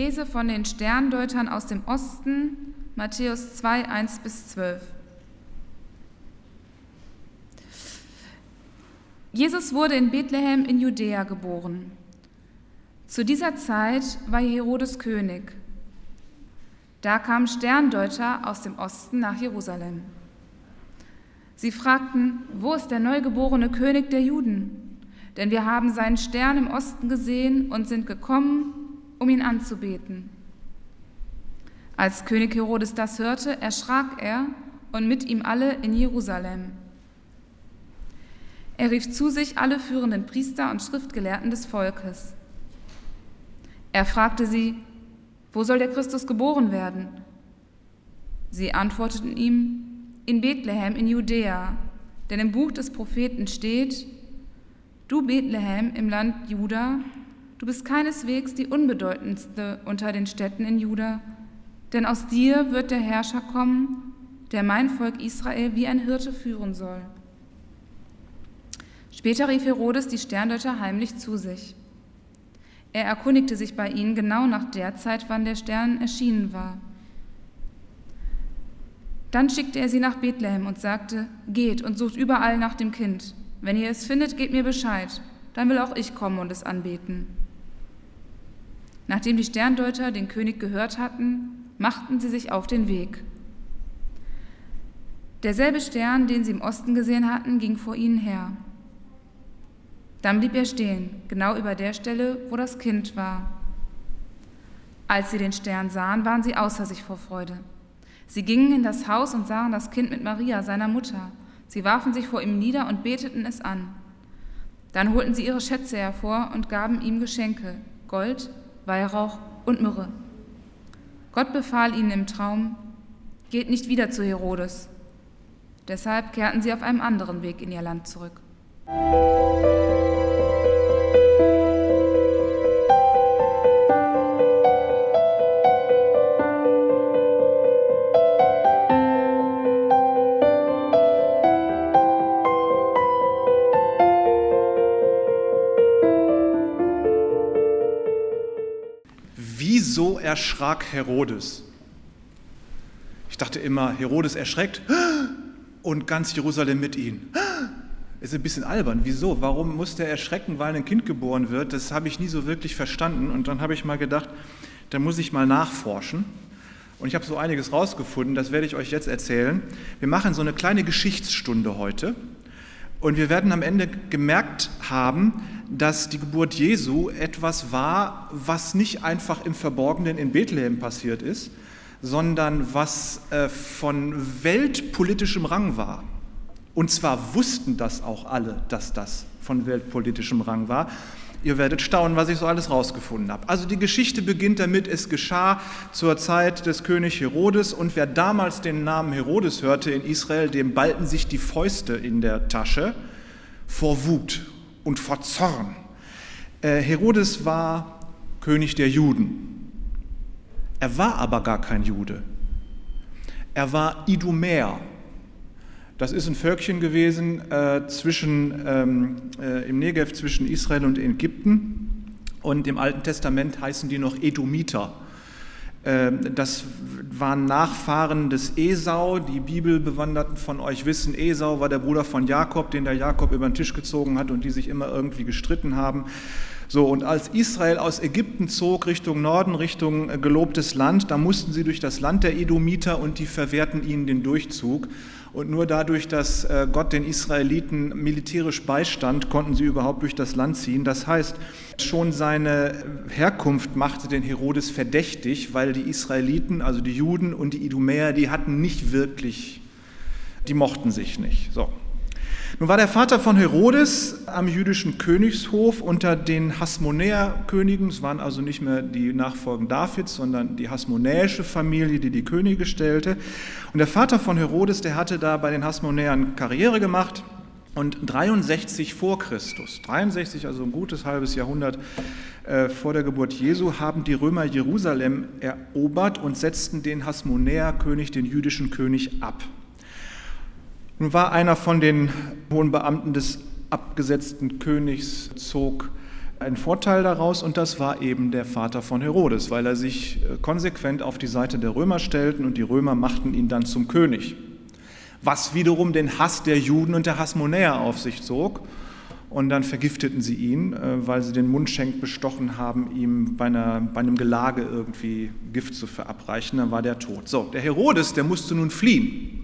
Lese von den Sterndeutern aus dem Osten, Matthäus 2, 1 bis 12. Jesus wurde in Bethlehem in Judäa geboren. Zu dieser Zeit war Herodes König. Da kamen Sterndeuter aus dem Osten nach Jerusalem. Sie fragten, wo ist der neugeborene König der Juden? Denn wir haben seinen Stern im Osten gesehen und sind gekommen, um ihn anzubeten. Als König Herodes das hörte, erschrak er und mit ihm alle in Jerusalem. Er rief zu sich alle führenden Priester und Schriftgelehrten des Volkes. Er fragte sie, wo soll der Christus geboren werden? Sie antworteten ihm, in Bethlehem in Judäa, denn im Buch des Propheten steht, Du Bethlehem im Land Juda, Du bist keineswegs die unbedeutendste unter den Städten in Juda, denn aus dir wird der Herrscher kommen, der mein Volk Israel wie ein Hirte führen soll. Später rief Herodes die Sterndeuter heimlich zu sich. Er erkundigte sich bei ihnen genau nach der Zeit, wann der Stern erschienen war. Dann schickte er sie nach Bethlehem und sagte, geht und sucht überall nach dem Kind. Wenn ihr es findet, gebt mir Bescheid, dann will auch ich kommen und es anbeten. Nachdem die Sterndeuter den König gehört hatten, machten sie sich auf den Weg. Derselbe Stern, den sie im Osten gesehen hatten, ging vor ihnen her. Dann blieb er stehen, genau über der Stelle, wo das Kind war. Als sie den Stern sahen, waren sie außer sich vor Freude. Sie gingen in das Haus und sahen das Kind mit Maria, seiner Mutter. Sie warfen sich vor ihm nieder und beteten es an. Dann holten sie ihre Schätze hervor und gaben ihm Geschenke, Gold, Weihrauch und Myrrhe. Gott befahl ihnen im Traum, geht nicht wieder zu Herodes. Deshalb kehrten sie auf einem anderen Weg in ihr Land zurück. Erschrak Herodes. Ich dachte immer, Herodes erschreckt und ganz Jerusalem mit ihm. Ist ein bisschen albern. Wieso? Warum muss der erschrecken, weil ein Kind geboren wird? Das habe ich nie so wirklich verstanden. Und dann habe ich mal gedacht, da muss ich mal nachforschen. Und ich habe so einiges rausgefunden, das werde ich euch jetzt erzählen. Wir machen so eine kleine Geschichtsstunde heute. Und wir werden am Ende gemerkt haben, dass die Geburt Jesu etwas war, was nicht einfach im Verborgenen in Bethlehem passiert ist, sondern was äh, von weltpolitischem Rang war. Und zwar wussten das auch alle, dass das von weltpolitischem Rang war. Ihr werdet staunen, was ich so alles rausgefunden habe. Also die Geschichte beginnt damit, es geschah zur Zeit des König Herodes und wer damals den Namen Herodes hörte in Israel, dem ballten sich die Fäuste in der Tasche vor Wut und vor Zorn. Äh, Herodes war König der Juden. Er war aber gar kein Jude. Er war Idumäer. Das ist ein Völkchen gewesen äh, zwischen, ähm, äh, im Negev zwischen Israel und Ägypten. Und im Alten Testament heißen die noch Edomiter. Ähm, das waren Nachfahren des Esau. Die Bibelbewanderten von euch wissen, Esau war der Bruder von Jakob, den der Jakob über den Tisch gezogen hat und die sich immer irgendwie gestritten haben. So, und als Israel aus Ägypten zog Richtung Norden, Richtung äh, gelobtes Land, da mussten sie durch das Land der Edomiter und die verwehrten ihnen den Durchzug. Und nur dadurch, dass äh, Gott den Israeliten militärisch beistand, konnten sie überhaupt durch das Land ziehen. Das heißt, schon seine Herkunft machte den Herodes verdächtig, weil die Israeliten, also die Juden und die Idumäer, die hatten nicht wirklich, die mochten sich nicht. So. Nun war der Vater von Herodes am jüdischen Königshof unter den Hasmonäerkönigen, es waren also nicht mehr die Nachfolgen Davids, sondern die hasmonäische Familie, die die Könige stellte. Und der Vater von Herodes, der hatte da bei den Hasmonäern Karriere gemacht und 63 vor Christus, 63, also ein gutes halbes Jahrhundert äh, vor der Geburt Jesu, haben die Römer Jerusalem erobert und setzten den Hasmonäerkönig, den jüdischen König, ab. Nun war einer von den hohen Beamten des abgesetzten Königs, zog einen Vorteil daraus und das war eben der Vater von Herodes, weil er sich äh, konsequent auf die Seite der Römer stellten und die Römer machten ihn dann zum König. Was wiederum den Hass der Juden und der Hasmonäer auf sich zog. Und dann vergifteten sie ihn, äh, weil sie den Mundschenk bestochen haben, ihm bei, einer, bei einem Gelage irgendwie Gift zu verabreichen. Dann war der tot. So, der Herodes, der musste nun fliehen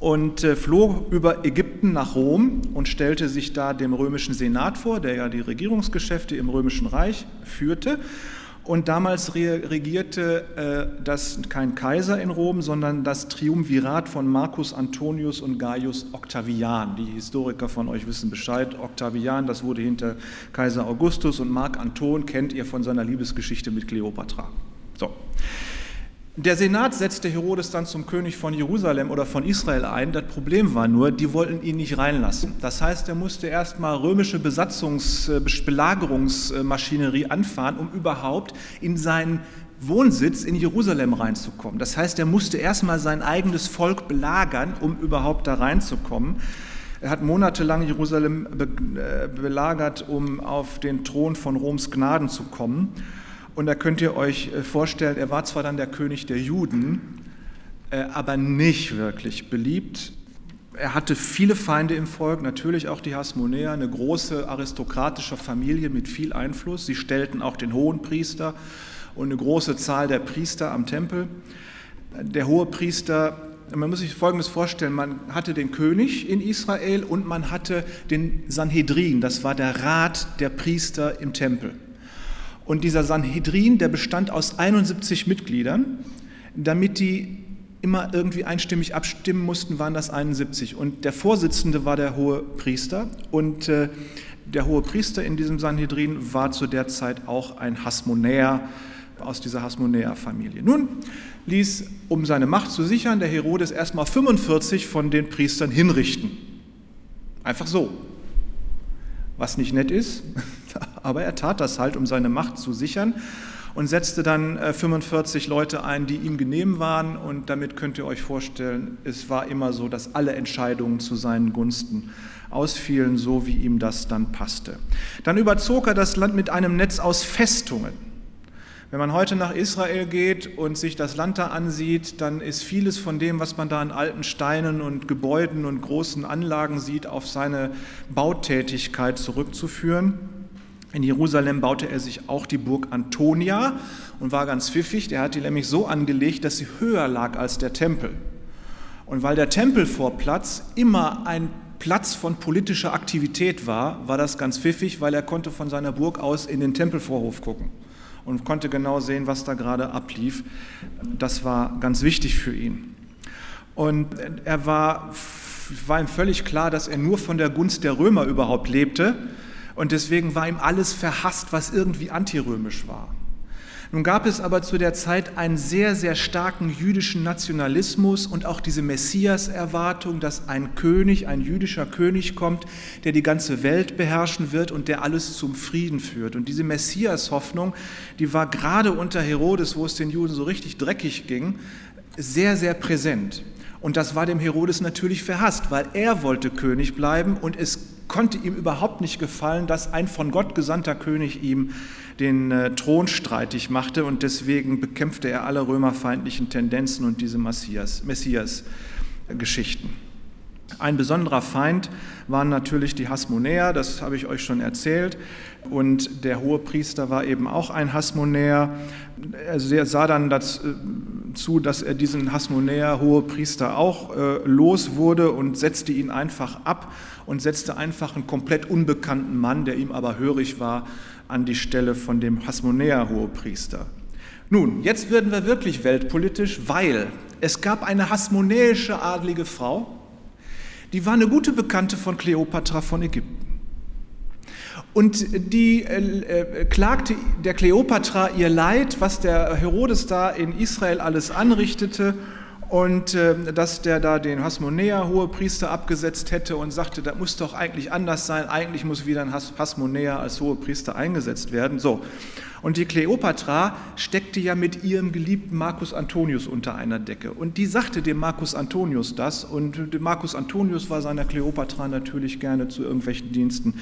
und äh, floh über Ägypten nach Rom und stellte sich da dem römischen Senat vor, der ja die Regierungsgeschäfte im römischen Reich führte. Und damals regierte äh, das kein Kaiser in Rom, sondern das Triumvirat von Marcus Antonius und Gaius Octavian. Die Historiker von euch wissen Bescheid. Octavian, das wurde hinter Kaiser Augustus und Marc Anton kennt ihr von seiner Liebesgeschichte mit Kleopatra. So. Der Senat setzte Herodes dann zum König von Jerusalem oder von Israel ein. Das Problem war nur, die wollten ihn nicht reinlassen. Das heißt, er musste erstmal römische Besatzungs-, äh, anfahren, um überhaupt in seinen Wohnsitz in Jerusalem reinzukommen. Das heißt, er musste erstmal sein eigenes Volk belagern, um überhaupt da reinzukommen. Er hat monatelang Jerusalem äh, belagert, um auf den Thron von Roms Gnaden zu kommen. Und da könnt ihr euch äh, vorstellen, er war zwar dann der König der Juden, äh, aber nicht wirklich beliebt. Er hatte viele Feinde im Volk, natürlich auch die Hasmonäer, eine große aristokratische Familie mit viel Einfluss. Sie stellten auch den Hohenpriester und eine große Zahl der Priester am Tempel. Der Hohepriester, man muss sich Folgendes vorstellen, man hatte den König in Israel und man hatte den Sanhedrin, das war der Rat der Priester im Tempel. Und dieser Sanhedrin, der bestand aus 71 Mitgliedern. Damit die immer irgendwie einstimmig abstimmen mussten, waren das 71. Und der Vorsitzende war der hohe Priester. Und äh, der hohe Priester in diesem Sanhedrin war zu der Zeit auch ein Hasmonäer aus dieser Hasmonäer-Familie. Nun ließ, um seine Macht zu sichern, der Herodes erstmal 45 von den Priestern hinrichten. Einfach so. Was nicht nett ist, aber er tat das halt, um seine Macht zu sichern und setzte dann 45 äh, Leute ein, die ihm genehm waren. Und damit könnt ihr euch vorstellen, es war immer so, dass alle Entscheidungen zu seinen Gunsten ausfielen, so wie ihm das dann passte. Dann überzog er das Land mit einem Netz aus Festungen. Wenn man heute nach Israel geht und sich das Land da ansieht, dann ist vieles von dem, was man da an alten Steinen und Gebäuden und großen Anlagen sieht, auf seine Bautätigkeit zurückzuführen. In Jerusalem baute er sich auch die Burg Antonia und war ganz pfiffig. Der hat die nämlich so angelegt, dass sie höher lag als der Tempel. Und weil der Tempelvorplatz immer ein Platz von politischer Aktivität war, war das ganz pfiffig, weil er konnte von seiner Burg aus in den Tempelvorhof gucken und konnte genau sehen, was da gerade ablief. Das war ganz wichtig für ihn. Und er war, war ihm völlig klar, dass er nur von der Gunst der Römer überhaupt lebte und deswegen war ihm alles verhasst, was irgendwie antirömisch war. Nun gab es aber zu der Zeit einen sehr, sehr starken jüdischen Nationalismus und auch diese Messias-Erwartung, dass ein König, ein jüdischer König kommt, der die ganze Welt beherrschen wird und der alles zum Frieden führt. Und diese Messias-Hoffnung, die war gerade unter Herodes, wo es den Juden so richtig dreckig ging, sehr, sehr präsent. Und das war dem Herodes natürlich verhasst, weil er wollte König bleiben und es konnte ihm überhaupt nicht gefallen, dass ein von Gott gesandter König ihm den äh, Thron streitig machte und deswegen bekämpfte er alle römerfeindlichen Tendenzen und diese Messias-Geschichten. Ein besonderer Feind waren natürlich die Hasmonäer, das habe ich euch schon erzählt. Und der Hohepriester war eben auch ein Hasmonäer. Also er sah dann dazu, dass er diesen Hasmonäer Hohepriester auch äh, los wurde und setzte ihn einfach ab und setzte einfach einen komplett unbekannten Mann, der ihm aber hörig war, an die Stelle von dem Hasmonäer Hohepriester. Nun, jetzt werden wir wirklich weltpolitisch, weil es gab eine hasmonäische adlige Frau, die war eine gute Bekannte von Kleopatra von Ägypten. Und die äh, äh, klagte der Kleopatra ihr Leid, was der Herodes da in Israel alles anrichtete und äh, dass der da den Hasmonäer Hohepriester abgesetzt hätte und sagte, das muss doch eigentlich anders sein, eigentlich muss wieder ein Has Hasmonäer als Hohepriester eingesetzt werden. So. Und die Kleopatra steckte ja mit ihrem geliebten Marcus Antonius unter einer Decke. Und die sagte dem Marcus Antonius das. Und Marcus Antonius war seiner Kleopatra natürlich gerne zu irgendwelchen Diensten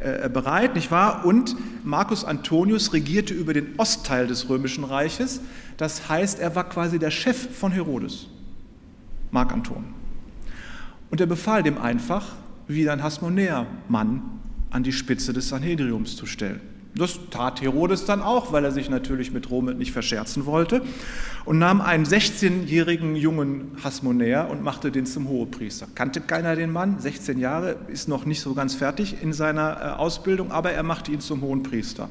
äh, bereit, nicht wahr? Und Marcus Antonius regierte über den Ostteil des Römischen Reiches. Das heißt, er war quasi der Chef von Herodes, Mark Anton. Und er befahl dem einfach, wieder ein Hasmonäer-Mann an die Spitze des Sanhedriums zu stellen. Das tat Herodes dann auch, weil er sich natürlich mit Rom nicht verscherzen wollte und nahm einen 16-jährigen jungen Hasmonäer und machte den zum Hohepriester. Kannte keiner den Mann, 16 Jahre, ist noch nicht so ganz fertig in seiner äh, Ausbildung, aber er machte ihn zum Hohenpriester.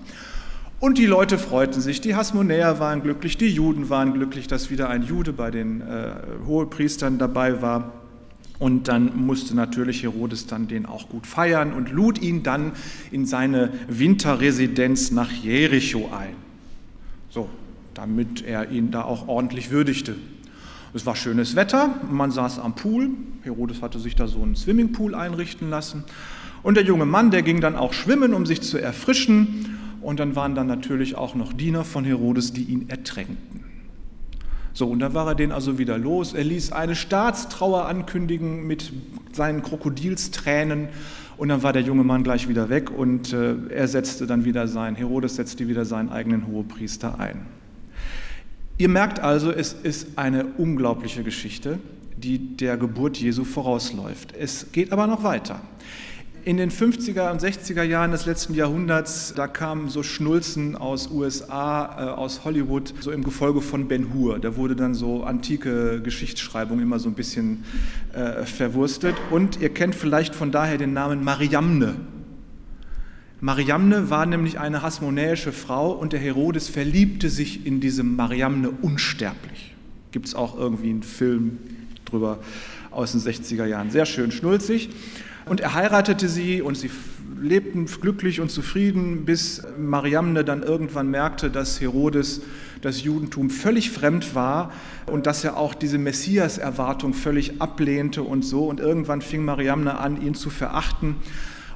Und die Leute freuten sich, die Hasmonäer waren glücklich, die Juden waren glücklich, dass wieder ein Jude bei den äh, Hohepriestern dabei war. Und dann musste natürlich Herodes dann den auch gut feiern und lud ihn dann in seine Winterresidenz nach Jericho ein. So, damit er ihn da auch ordentlich würdigte. Es war schönes Wetter, man saß am Pool. Herodes hatte sich da so einen Swimmingpool einrichten lassen. Und der junge Mann, der ging dann auch schwimmen, um sich zu erfrischen. Und dann waren dann natürlich auch noch Diener von Herodes, die ihn ertränkten. So, und dann war er den also wieder los. Er ließ eine Staatstrauer ankündigen mit seinen Krokodilstränen. Und dann war der junge Mann gleich wieder weg und äh, er setzte dann wieder sein, Herodes setzte wieder seinen eigenen Hohepriester ein. Ihr merkt also, es ist eine unglaubliche Geschichte, die der Geburt Jesu vorausläuft. Es geht aber noch weiter. In den 50er und 60er Jahren des letzten Jahrhunderts, da kamen so Schnulzen aus USA, äh, aus Hollywood, so im Gefolge von Ben Hur. Da wurde dann so antike Geschichtsschreibung immer so ein bisschen äh, verwurstet. Und ihr kennt vielleicht von daher den Namen Mariamne. Mariamne war nämlich eine hasmonäische Frau und der Herodes verliebte sich in diese Mariamne unsterblich. Gibt es auch irgendwie einen Film drüber aus den 60er Jahren. Sehr schön schnulzig. Und er heiratete sie und sie lebten glücklich und zufrieden, bis Mariamne dann irgendwann merkte, dass Herodes das Judentum völlig fremd war und dass er auch diese Messias-Erwartung völlig ablehnte und so. Und irgendwann fing Mariamne an, ihn zu verachten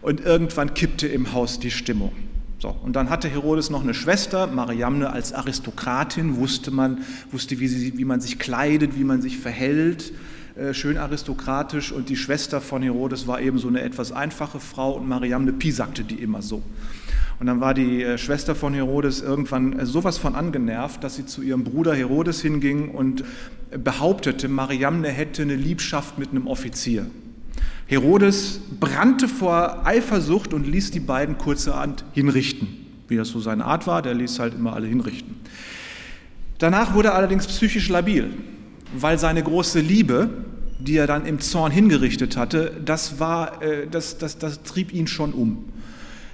und irgendwann kippte im Haus die Stimmung. So, und dann hatte Herodes noch eine Schwester, Mariamne als Aristokratin, wusste man, wusste, wie, sie, wie man sich kleidet, wie man sich verhält, schön aristokratisch und die Schwester von Herodes war eben so eine etwas einfache Frau und Mariamne piesakte die immer so. Und dann war die äh, Schwester von Herodes irgendwann äh, sowas von angenervt, dass sie zu ihrem Bruder Herodes hinging und behauptete, Mariamne hätte eine Liebschaft mit einem Offizier. Herodes brannte vor Eifersucht und ließ die beiden kurzerhand hinrichten. Wie das so seine Art war, der ließ halt immer alle hinrichten. Danach wurde er allerdings psychisch labil weil seine große Liebe, die er dann im Zorn hingerichtet hatte, das, war, äh, das, das, das trieb ihn schon um.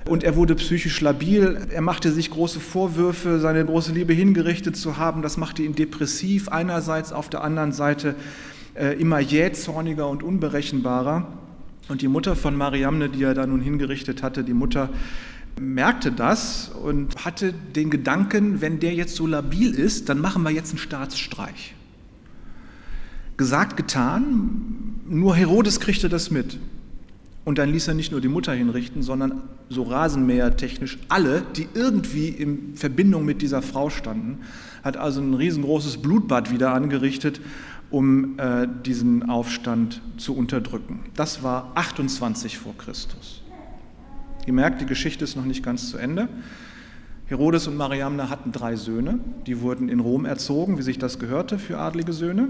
Und er wurde psychisch labil, er machte sich große Vorwürfe, seine große Liebe hingerichtet zu haben, das machte ihn depressiv einerseits, auf der anderen Seite äh, immer jähzorniger und unberechenbarer. Und die Mutter von Mariamne, die er da nun hingerichtet hatte, die Mutter merkte das und hatte den Gedanken, wenn der jetzt so labil ist, dann machen wir jetzt einen Staatsstreich. Gesagt, getan, nur Herodes kriegte das mit. Und dann ließ er nicht nur die Mutter hinrichten, sondern so rasenmähertechnisch alle, die irgendwie in Verbindung mit dieser Frau standen, hat also ein riesengroßes Blutbad wieder angerichtet, um äh, diesen Aufstand zu unterdrücken. Das war 28 vor Christus. Ihr merkt, die Geschichte ist noch nicht ganz zu Ende. Herodes und Mariamne hatten drei Söhne, die wurden in Rom erzogen, wie sich das gehörte für adlige Söhne.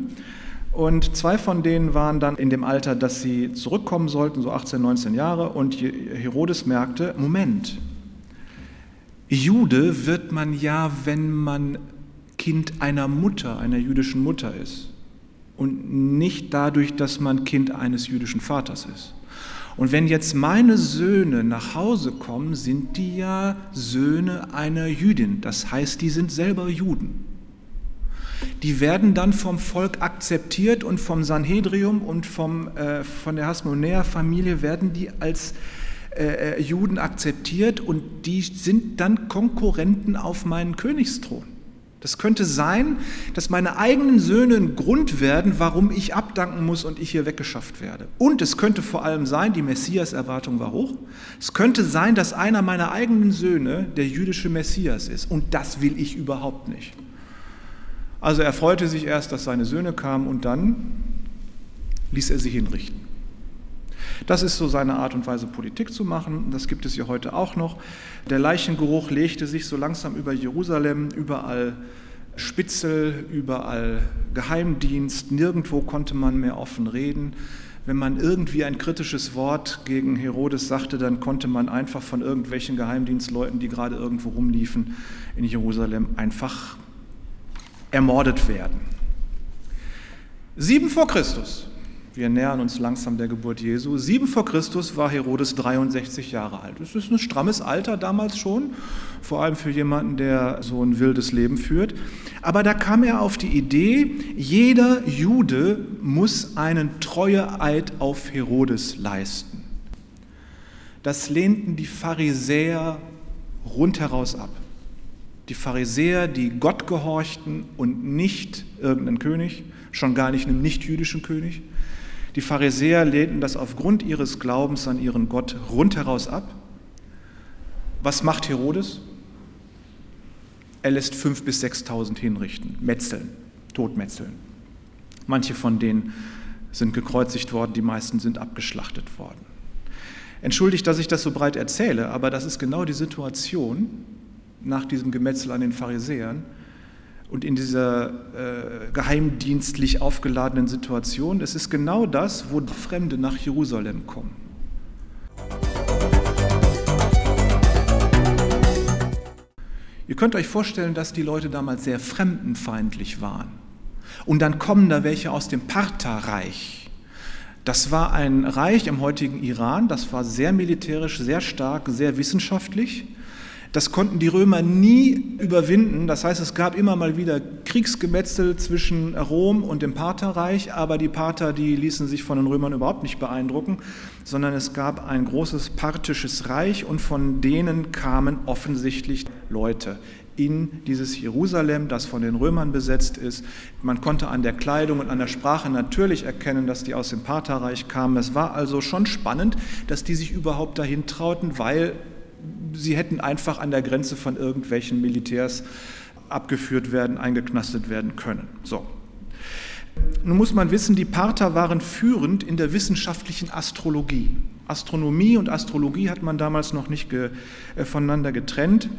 Und zwei von denen waren dann in dem Alter, dass sie zurückkommen sollten, so 18, 19 Jahre. Und Herodes merkte, Moment, Jude wird man ja, wenn man Kind einer Mutter, einer jüdischen Mutter ist. Und nicht dadurch, dass man Kind eines jüdischen Vaters ist. Und wenn jetzt meine Söhne nach Hause kommen, sind die ja Söhne einer Jüdin. Das heißt, die sind selber Juden die werden dann vom Volk akzeptiert und vom Sanhedrium und vom, äh, von der Hasmonäer-Familie werden die als äh, äh, Juden akzeptiert und die sind dann Konkurrenten auf meinen Königsthron. Das könnte sein, dass meine eigenen Söhne ein Grund werden, warum ich abdanken muss und ich hier weggeschafft werde. Und es könnte vor allem sein, die Messias-Erwartung war hoch, es könnte sein, dass einer meiner eigenen Söhne der jüdische Messias ist. Und das will ich überhaupt nicht. Also er freute sich erst, dass seine Söhne kamen und dann ließ er sie hinrichten. Das ist so seine Art und Weise, Politik zu machen. Das gibt es ja heute auch noch. Der Leichengeruch legte sich so langsam über Jerusalem, überall Spitzel, überall Geheimdienst, nirgendwo konnte man mehr offen reden. Wenn man irgendwie ein kritisches Wort gegen Herodes sagte, dann konnte man einfach von irgendwelchen Geheimdienstleuten, die gerade irgendwo rumliefen in Jerusalem, einfach ermordet werden. Sieben vor Christus wir nähern uns langsam der Geburt Jesu. Sieben vor Christus war Herodes 63 Jahre alt. Das ist ein strammes Alter damals schon, vor allem für jemanden, der so ein wildes Leben führt. Aber da kam er auf die Idee, jeder Jude muss einen Treueeid auf Herodes leisten. Das lehnten die Pharisäer rundheraus ab. Die Pharisäer, die Gott gehorchten und nicht irgendeinen König, schon gar nicht einem nichtjüdischen König. Die Pharisäer lehnten das aufgrund ihres Glaubens an ihren Gott rundheraus ab. Was macht Herodes? Er lässt fünf bis sechstausend hinrichten, metzeln, totmetzeln. Manche von denen sind gekreuzigt worden, die meisten sind abgeschlachtet worden. Entschuldigt, dass ich das so breit erzähle, aber das ist genau die Situation nach diesem Gemetzel an den Pharisäern, und in dieser äh, geheimdienstlich aufgeladenen Situation. Es ist genau das, wo Fremde nach Jerusalem kommen. Ihr könnt euch vorstellen, dass die Leute damals sehr fremdenfeindlich waren. Und dann kommen da welche aus dem Partherreich. Das war ein Reich im heutigen Iran, das war sehr militärisch, sehr stark, sehr wissenschaftlich. Das konnten die Römer nie überwinden. Das heißt, es gab immer mal wieder Kriegsgemetzel zwischen Rom und dem Partherreich, aber die Parther, die ließen sich von den Römern überhaupt nicht beeindrucken, sondern es gab ein großes parthisches Reich und von denen kamen offensichtlich Leute in dieses Jerusalem, das von den Römern besetzt ist. Man konnte an der Kleidung und an der Sprache natürlich erkennen, dass die aus dem Partherreich kamen. Es war also schon spannend, dass die sich überhaupt dahin trauten, weil sie hätten einfach an der Grenze von irgendwelchen Militärs abgeführt werden, eingeknastet werden können. So. Nun muss man wissen, die Parther waren führend in der wissenschaftlichen Astrologie. Astronomie und Astrologie hat man damals noch nicht ge, äh, voneinander getrennt.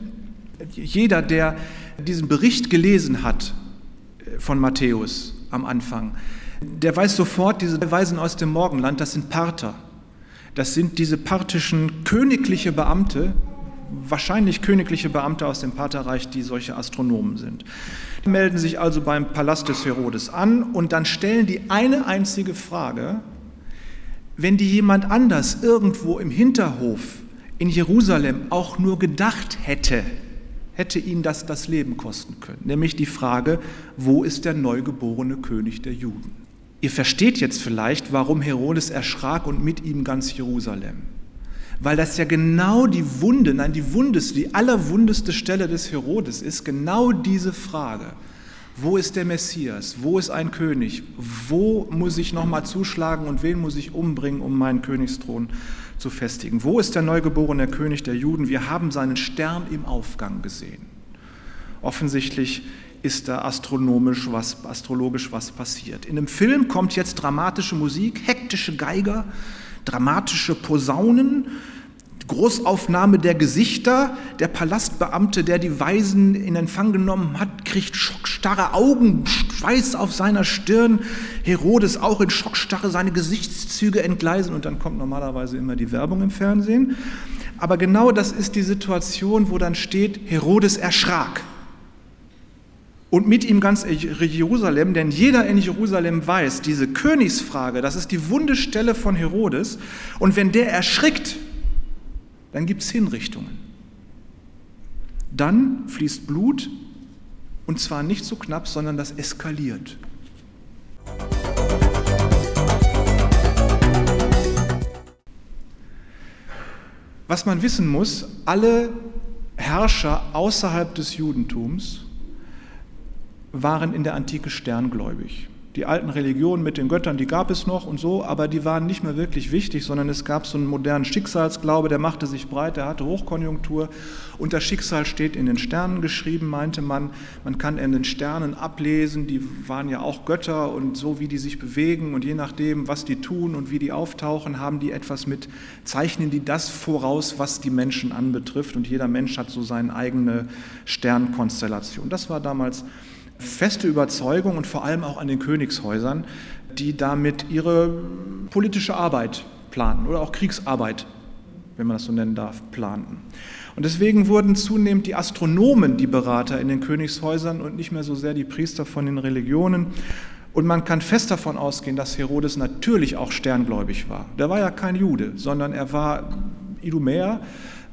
Jeder, der diesen Bericht gelesen hat äh, von Matthäus am Anfang, der weiß sofort, diese Weisen aus dem Morgenland, das sind Parther. Das sind diese parthischen königliche Beamte, wahrscheinlich königliche Beamte aus dem Partherreich, die solche Astronomen sind. Die melden sich also beim Palast des Herodes an und dann stellen die eine einzige Frage, wenn die jemand anders irgendwo im Hinterhof in Jerusalem auch nur gedacht hätte, hätte ihn das das Leben kosten können. Nämlich die Frage, wo ist der neugeborene König der Juden? Ihr versteht jetzt vielleicht, warum Herodes erschrak und mit ihm ganz Jerusalem. Weil das ja genau die Wunde, nein, die wundeste, die allerwundeste Stelle des Herodes ist, genau diese Frage. Wo ist der Messias? Wo ist ein König? Wo muss ich nochmal zuschlagen und wen muss ich umbringen, um meinen Königsthron zu festigen? Wo ist der neugeborene König der Juden? Wir haben seinen Stern im Aufgang gesehen. Offensichtlich ist da astronomisch was, astrologisch was passiert. In dem Film kommt jetzt dramatische Musik, hektische Geiger, dramatische Posaunen, Großaufnahme der Gesichter. Der Palastbeamte, der die Weisen in Empfang genommen hat, kriegt schockstarre Augen, Schweiß auf seiner Stirn. Herodes auch in Schockstarre, seine Gesichtszüge entgleisen und dann kommt normalerweise immer die Werbung im Fernsehen. Aber genau das ist die Situation, wo dann steht, Herodes erschrak und mit ihm ganz Jerusalem, denn jeder in Jerusalem weiß, diese Königsfrage, das ist die wunde Stelle von Herodes. Und wenn der erschrickt, dann gibt es Hinrichtungen. Dann fließt Blut und zwar nicht so knapp, sondern das eskaliert. Was man wissen muss, alle Herrscher außerhalb des Judentums waren in der Antike sterngläubig. Die alten Religionen mit den Göttern, die gab es noch und so, aber die waren nicht mehr wirklich wichtig, sondern es gab so einen modernen Schicksalsglaube, der machte sich breit, der hatte Hochkonjunktur und das Schicksal steht in den Sternen geschrieben, meinte man. Man kann in den Sternen ablesen, die waren ja auch Götter und so wie die sich bewegen und je nachdem, was die tun und wie die auftauchen, haben die etwas mit, zeichnen die das voraus, was die Menschen anbetrifft und jeder Mensch hat so seine eigene Sternkonstellation. Das war damals feste Überzeugung und vor allem auch an den Königshäusern, die damit ihre politische Arbeit planten oder auch Kriegsarbeit, wenn man das so nennen darf, planten. Und deswegen wurden zunehmend die Astronomen die Berater in den Königshäusern und nicht mehr so sehr die Priester von den Religionen. Und man kann fest davon ausgehen, dass Herodes natürlich auch sterngläubig war. Der war ja kein Jude, sondern er war Idumäer,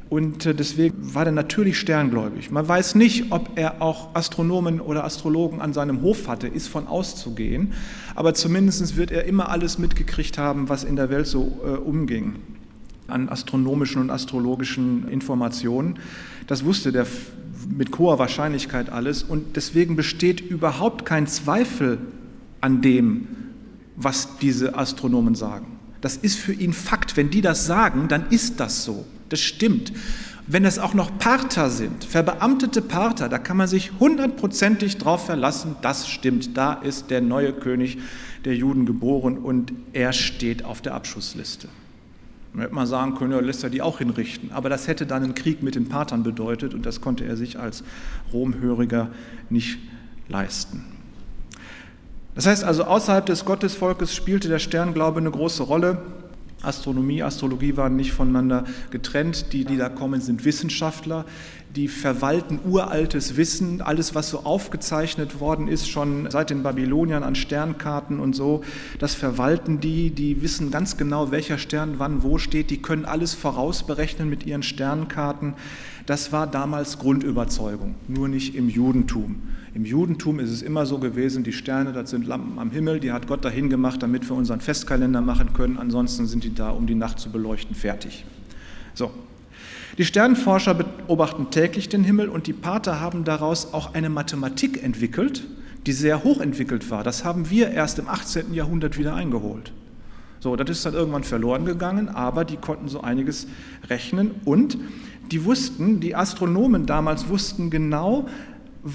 und äh, deswegen war er natürlich sterngläubig. Man weiß nicht, ob er auch Astronomen oder Astrologen an seinem Hof hatte, ist von auszugehen. Aber zumindest wird er immer alles mitgekriegt haben, was in der Welt so äh, umging an astronomischen und astrologischen Informationen. Das wusste der mit hoher Wahrscheinlichkeit alles. Und deswegen besteht überhaupt kein Zweifel an dem, was diese Astronomen sagen. Das ist für ihn Fakt. Wenn die das sagen, dann ist das so. Das stimmt. Wenn es auch noch Parther sind, verbeamtete Parther, da kann man sich hundertprozentig darauf verlassen, das stimmt. Da ist der neue König der Juden geboren und er steht auf der Abschussliste. Man hätte mal sagen können, ja, lässt er die auch hinrichten. Aber das hätte dann einen Krieg mit den Pathern bedeutet und das konnte er sich als Romhöriger nicht leisten. Das heißt also, außerhalb des Gottesvolkes spielte der Sternglaube eine große Rolle. Astronomie, Astrologie waren nicht voneinander getrennt. Die, die da kommen, sind Wissenschaftler, die verwalten uraltes Wissen, alles, was so aufgezeichnet worden ist, schon seit den Babyloniern an Sternkarten und so, das verwalten die, die wissen ganz genau, welcher Stern wann wo steht, die können alles vorausberechnen mit ihren Sternkarten. Das war damals Grundüberzeugung, nur nicht im Judentum. Im Judentum ist es immer so gewesen, die Sterne, das sind Lampen am Himmel, die hat Gott dahin gemacht, damit wir unseren Festkalender machen können. Ansonsten sind die da, um die Nacht zu beleuchten, fertig. So. Die Sternenforscher beobachten täglich den Himmel und die Pater haben daraus auch eine Mathematik entwickelt, die sehr hoch entwickelt war. Das haben wir erst im 18. Jahrhundert wieder eingeholt. So, das ist dann irgendwann verloren gegangen, aber die konnten so einiges rechnen und die wussten, die Astronomen damals wussten genau,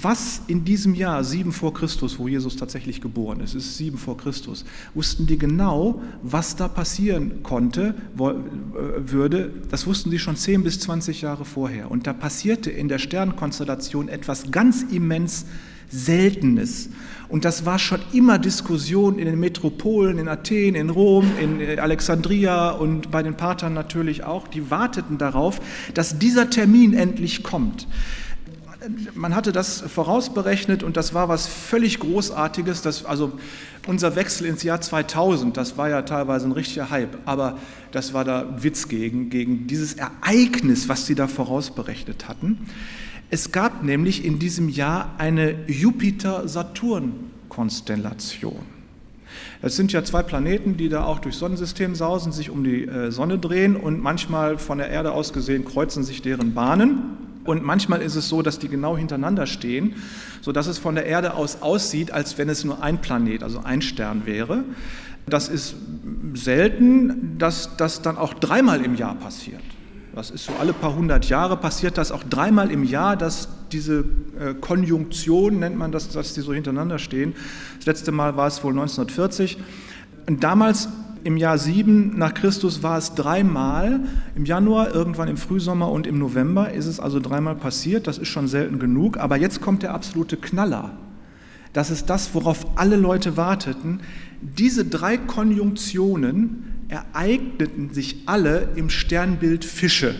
was in diesem Jahr, sieben vor Christus, wo Jesus tatsächlich geboren ist, ist sieben vor Christus, wussten die genau, was da passieren konnte, äh, würde. Das wussten die schon zehn bis zwanzig Jahre vorher. Und da passierte in der Sternkonstellation etwas ganz immens Seltenes. Und das war schon immer Diskussion in den Metropolen, in Athen, in Rom, in äh, Alexandria und bei den Patern natürlich auch. Die warteten darauf, dass dieser Termin endlich kommt man hatte das vorausberechnet und das war was völlig Großartiges. Das, also unser Wechsel ins Jahr 2000, das war ja teilweise ein richtiger Hype, aber das war da Witz gegen, gegen dieses Ereignis, was sie da vorausberechnet hatten. Es gab nämlich in diesem Jahr eine Jupiter-Saturn-Konstellation. Es sind ja zwei Planeten, die da auch durchs Sonnensystem sausen, sich um die äh, Sonne drehen und manchmal von der Erde aus gesehen kreuzen sich deren Bahnen. Und manchmal ist es so, dass die genau hintereinander stehen, sodass es von der Erde aus aussieht, als wenn es nur ein Planet, also ein Stern wäre. Das ist selten, dass das dann auch dreimal im Jahr passiert. Das ist so alle paar hundert Jahre passiert das auch dreimal im Jahr, dass diese äh, Konjunktion, nennt man das, dass die so hintereinander stehen. Das letzte Mal war es wohl 1940. Und damals im Jahr 7 nach Christus war es dreimal, im Januar, irgendwann im Frühsommer und im November ist es also dreimal passiert, das ist schon selten genug, aber jetzt kommt der absolute Knaller. Das ist das, worauf alle Leute warteten. Diese drei Konjunktionen ereigneten sich alle im Sternbild Fische.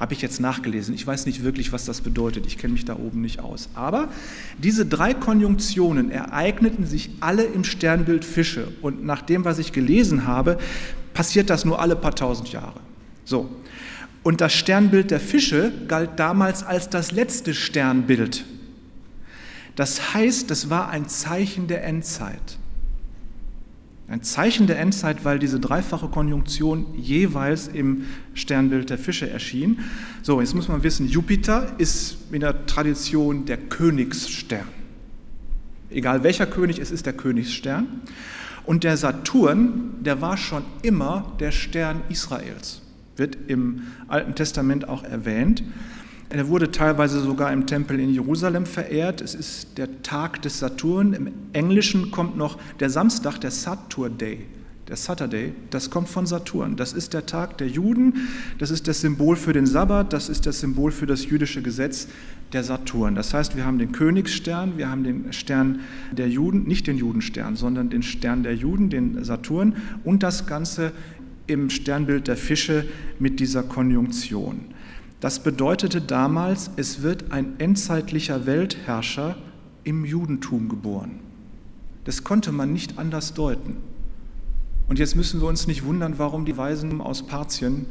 Habe ich jetzt nachgelesen. Ich weiß nicht wirklich, was das bedeutet. Ich kenne mich da oben nicht aus. Aber diese drei Konjunktionen ereigneten sich alle im Sternbild Fische. Und nach dem, was ich gelesen habe, passiert das nur alle paar tausend Jahre. So. Und das Sternbild der Fische galt damals als das letzte Sternbild. Das heißt, es war ein Zeichen der Endzeit. Ein Zeichen der Endzeit, weil diese dreifache Konjunktion jeweils im Sternbild der Fische erschien. So, jetzt muss man wissen, Jupiter ist in der Tradition der Königsstern. Egal welcher König, es ist der Königsstern. Und der Saturn, der war schon immer der Stern Israels, wird im Alten Testament auch erwähnt. Er wurde teilweise sogar im Tempel in Jerusalem verehrt. Es ist der Tag des Saturn. Im Englischen kommt noch der Samstag, der Saturday. Der Saturday, das kommt von Saturn. Das ist der Tag der Juden. Das ist das Symbol für den Sabbat. Das ist das Symbol für das jüdische Gesetz, der Saturn. Das heißt, wir haben den Königsstern, wir haben den Stern der Juden, nicht den Judenstern, sondern den Stern der Juden, den Saturn und das Ganze im Sternbild der Fische mit dieser Konjunktion. Das bedeutete damals, es wird ein endzeitlicher Weltherrscher im Judentum geboren. Das konnte man nicht anders deuten. Und jetzt müssen wir uns nicht wundern, warum die Weisen aus Parzien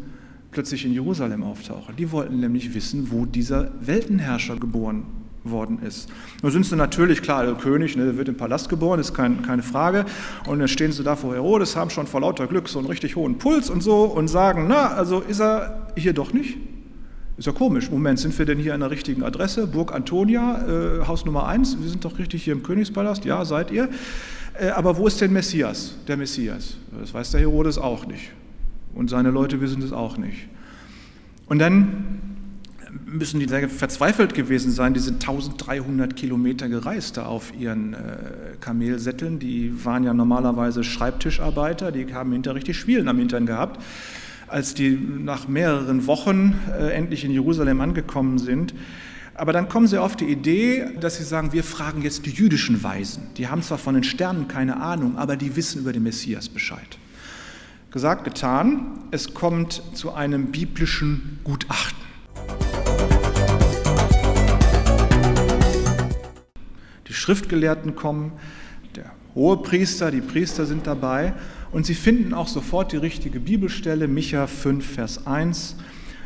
plötzlich in Jerusalem auftauchen. Die wollten nämlich wissen, wo dieser Weltenherrscher geboren worden ist. Nun sind sie natürlich, klar, der König, ne, wird im Palast geboren, ist kein, keine Frage. Und dann stehen sie da vor Herodes, haben schon vor lauter Glück so einen richtig hohen Puls und so und sagen, na, also ist er hier doch nicht? Ist ja komisch. Moment, sind wir denn hier an der richtigen Adresse? Burg Antonia, äh, Haus Nummer 1. Wir sind doch richtig hier im Königspalast. Ja, seid ihr. Äh, aber wo ist denn Messias? Der Messias. Das weiß der Herodes auch nicht. Und seine Leute wissen es auch nicht. Und dann müssen die sehr verzweifelt gewesen sein. Die sind 1300 Kilometer gereist da auf ihren äh, Kamelsätteln. Die waren ja normalerweise Schreibtischarbeiter. Die haben hinter richtig Schwielen am Hintern gehabt als die nach mehreren Wochen äh, endlich in Jerusalem angekommen sind. Aber dann kommen sie auf die Idee, dass sie sagen, wir fragen jetzt die jüdischen Weisen. Die haben zwar von den Sternen keine Ahnung, aber die wissen über den Messias Bescheid. Gesagt, getan, es kommt zu einem biblischen Gutachten. Die Schriftgelehrten kommen, der Hohepriester, die Priester sind dabei und sie finden auch sofort die richtige Bibelstelle, Micha 5, Vers 1.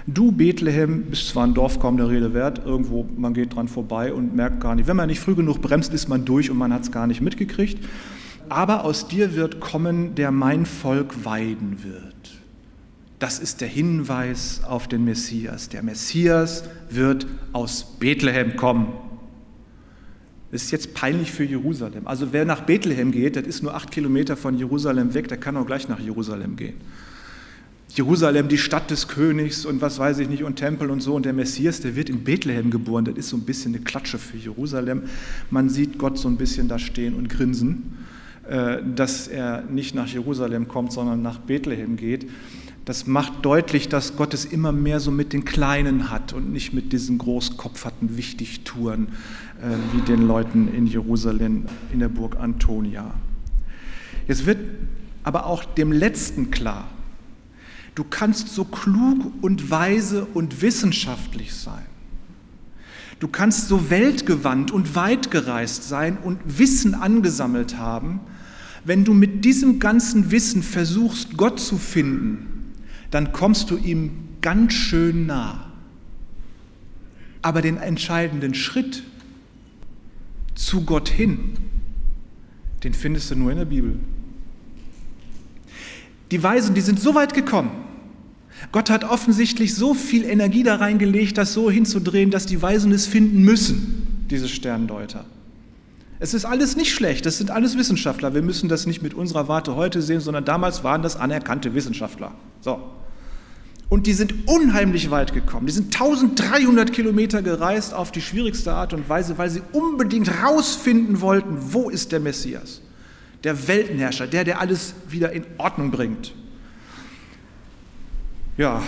Du Bethlehem bist zwar ein Dorf kaum der Rede wert, irgendwo man geht dran vorbei und merkt gar nicht. Wenn man nicht früh genug bremst, ist man durch und man hat es gar nicht mitgekriegt. Aber aus dir wird kommen, der mein Volk weiden wird. Das ist der Hinweis auf den Messias. Der Messias wird aus Bethlehem kommen. Das ist jetzt peinlich für Jerusalem. Also wer nach Bethlehem geht, das ist nur acht Kilometer von Jerusalem weg, der kann auch gleich nach Jerusalem gehen. Jerusalem, die Stadt des Königs und was weiß ich nicht und Tempel und so und der Messias, der wird in Bethlehem geboren. Das ist so ein bisschen eine Klatsche für Jerusalem. Man sieht Gott so ein bisschen da stehen und grinsen, äh, dass er nicht nach Jerusalem kommt, sondern nach Bethlehem geht. Das macht deutlich, dass Gott es immer mehr so mit den Kleinen hat und nicht mit diesen großkopferten Wichtigtouren äh, wie den Leuten in Jerusalem in der Burg Antonia. Jetzt wird aber auch dem Letzten klar, du kannst so klug und weise und wissenschaftlich sein. Du kannst so weltgewandt und weitgereist sein und Wissen angesammelt haben, wenn du mit diesem ganzen Wissen versuchst, Gott zu finden dann kommst du ihm ganz schön nah. Aber den entscheidenden Schritt zu Gott hin, den findest du nur in der Bibel. Die Weisen, die sind so weit gekommen. Gott hat offensichtlich so viel Energie da reingelegt, das so hinzudrehen, dass die Weisen es finden müssen, diese Sterndeuter. Es ist alles nicht schlecht, das sind alles Wissenschaftler. Wir müssen das nicht mit unserer Warte heute sehen, sondern damals waren das anerkannte Wissenschaftler. So, und die sind unheimlich weit gekommen. Die sind 1300 Kilometer gereist auf die schwierigste Art und Weise, weil sie unbedingt rausfinden wollten, wo ist der Messias, der Weltenherrscher, der, der alles wieder in Ordnung bringt. Ja,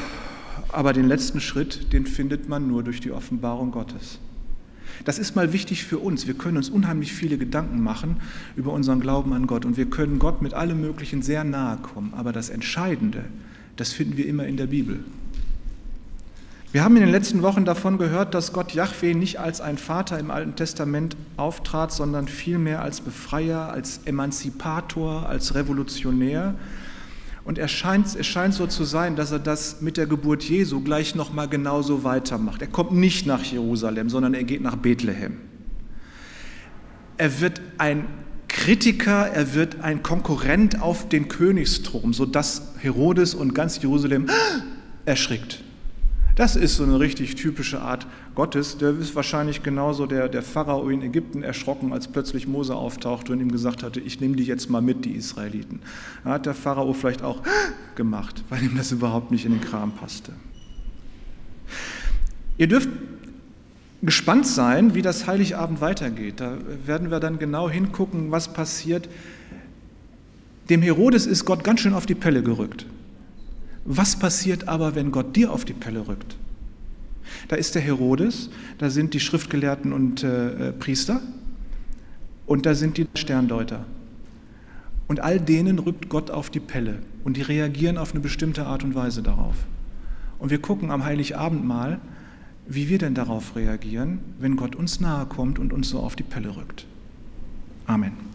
aber den letzten Schritt, den findet man nur durch die Offenbarung Gottes. Das ist mal wichtig für uns. Wir können uns unheimlich viele Gedanken machen über unseren Glauben an Gott und wir können Gott mit allem Möglichen sehr nahe kommen. Aber das Entscheidende ist, das finden wir immer in der Bibel. Wir haben in den letzten Wochen davon gehört, dass Gott Yahweh nicht als ein Vater im Alten Testament auftrat, sondern vielmehr als Befreier, als Emanzipator, als Revolutionär. Und es scheint, es scheint so zu sein, dass er das mit der Geburt Jesu gleich nochmal genauso weitermacht. Er kommt nicht nach Jerusalem, sondern er geht nach Bethlehem. Er wird ein Kritiker, er wird ein Konkurrent auf den Königsthron, sodass Herodes und ganz Jerusalem erschrickt. Das ist so eine richtig typische Art Gottes. Der ist wahrscheinlich genauso der, der Pharao in Ägypten erschrocken, als plötzlich Mose auftauchte und ihm gesagt hatte, ich nehme die jetzt mal mit, die Israeliten. Da hat der Pharao vielleicht auch gemacht, weil ihm das überhaupt nicht in den Kram passte. Ihr dürft gespannt sein, wie das Heiligabend weitergeht. Da werden wir dann genau hingucken, was passiert. Dem Herodes ist Gott ganz schön auf die Pelle gerückt. Was passiert aber, wenn Gott dir auf die Pelle rückt? Da ist der Herodes, da sind die Schriftgelehrten und äh, Priester und da sind die Sterndeuter. Und all denen rückt Gott auf die Pelle und die reagieren auf eine bestimmte Art und Weise darauf. Und wir gucken am Heiligabend mal, wie wir denn darauf reagieren, wenn Gott uns nahe kommt und uns so auf die Pelle rückt. Amen.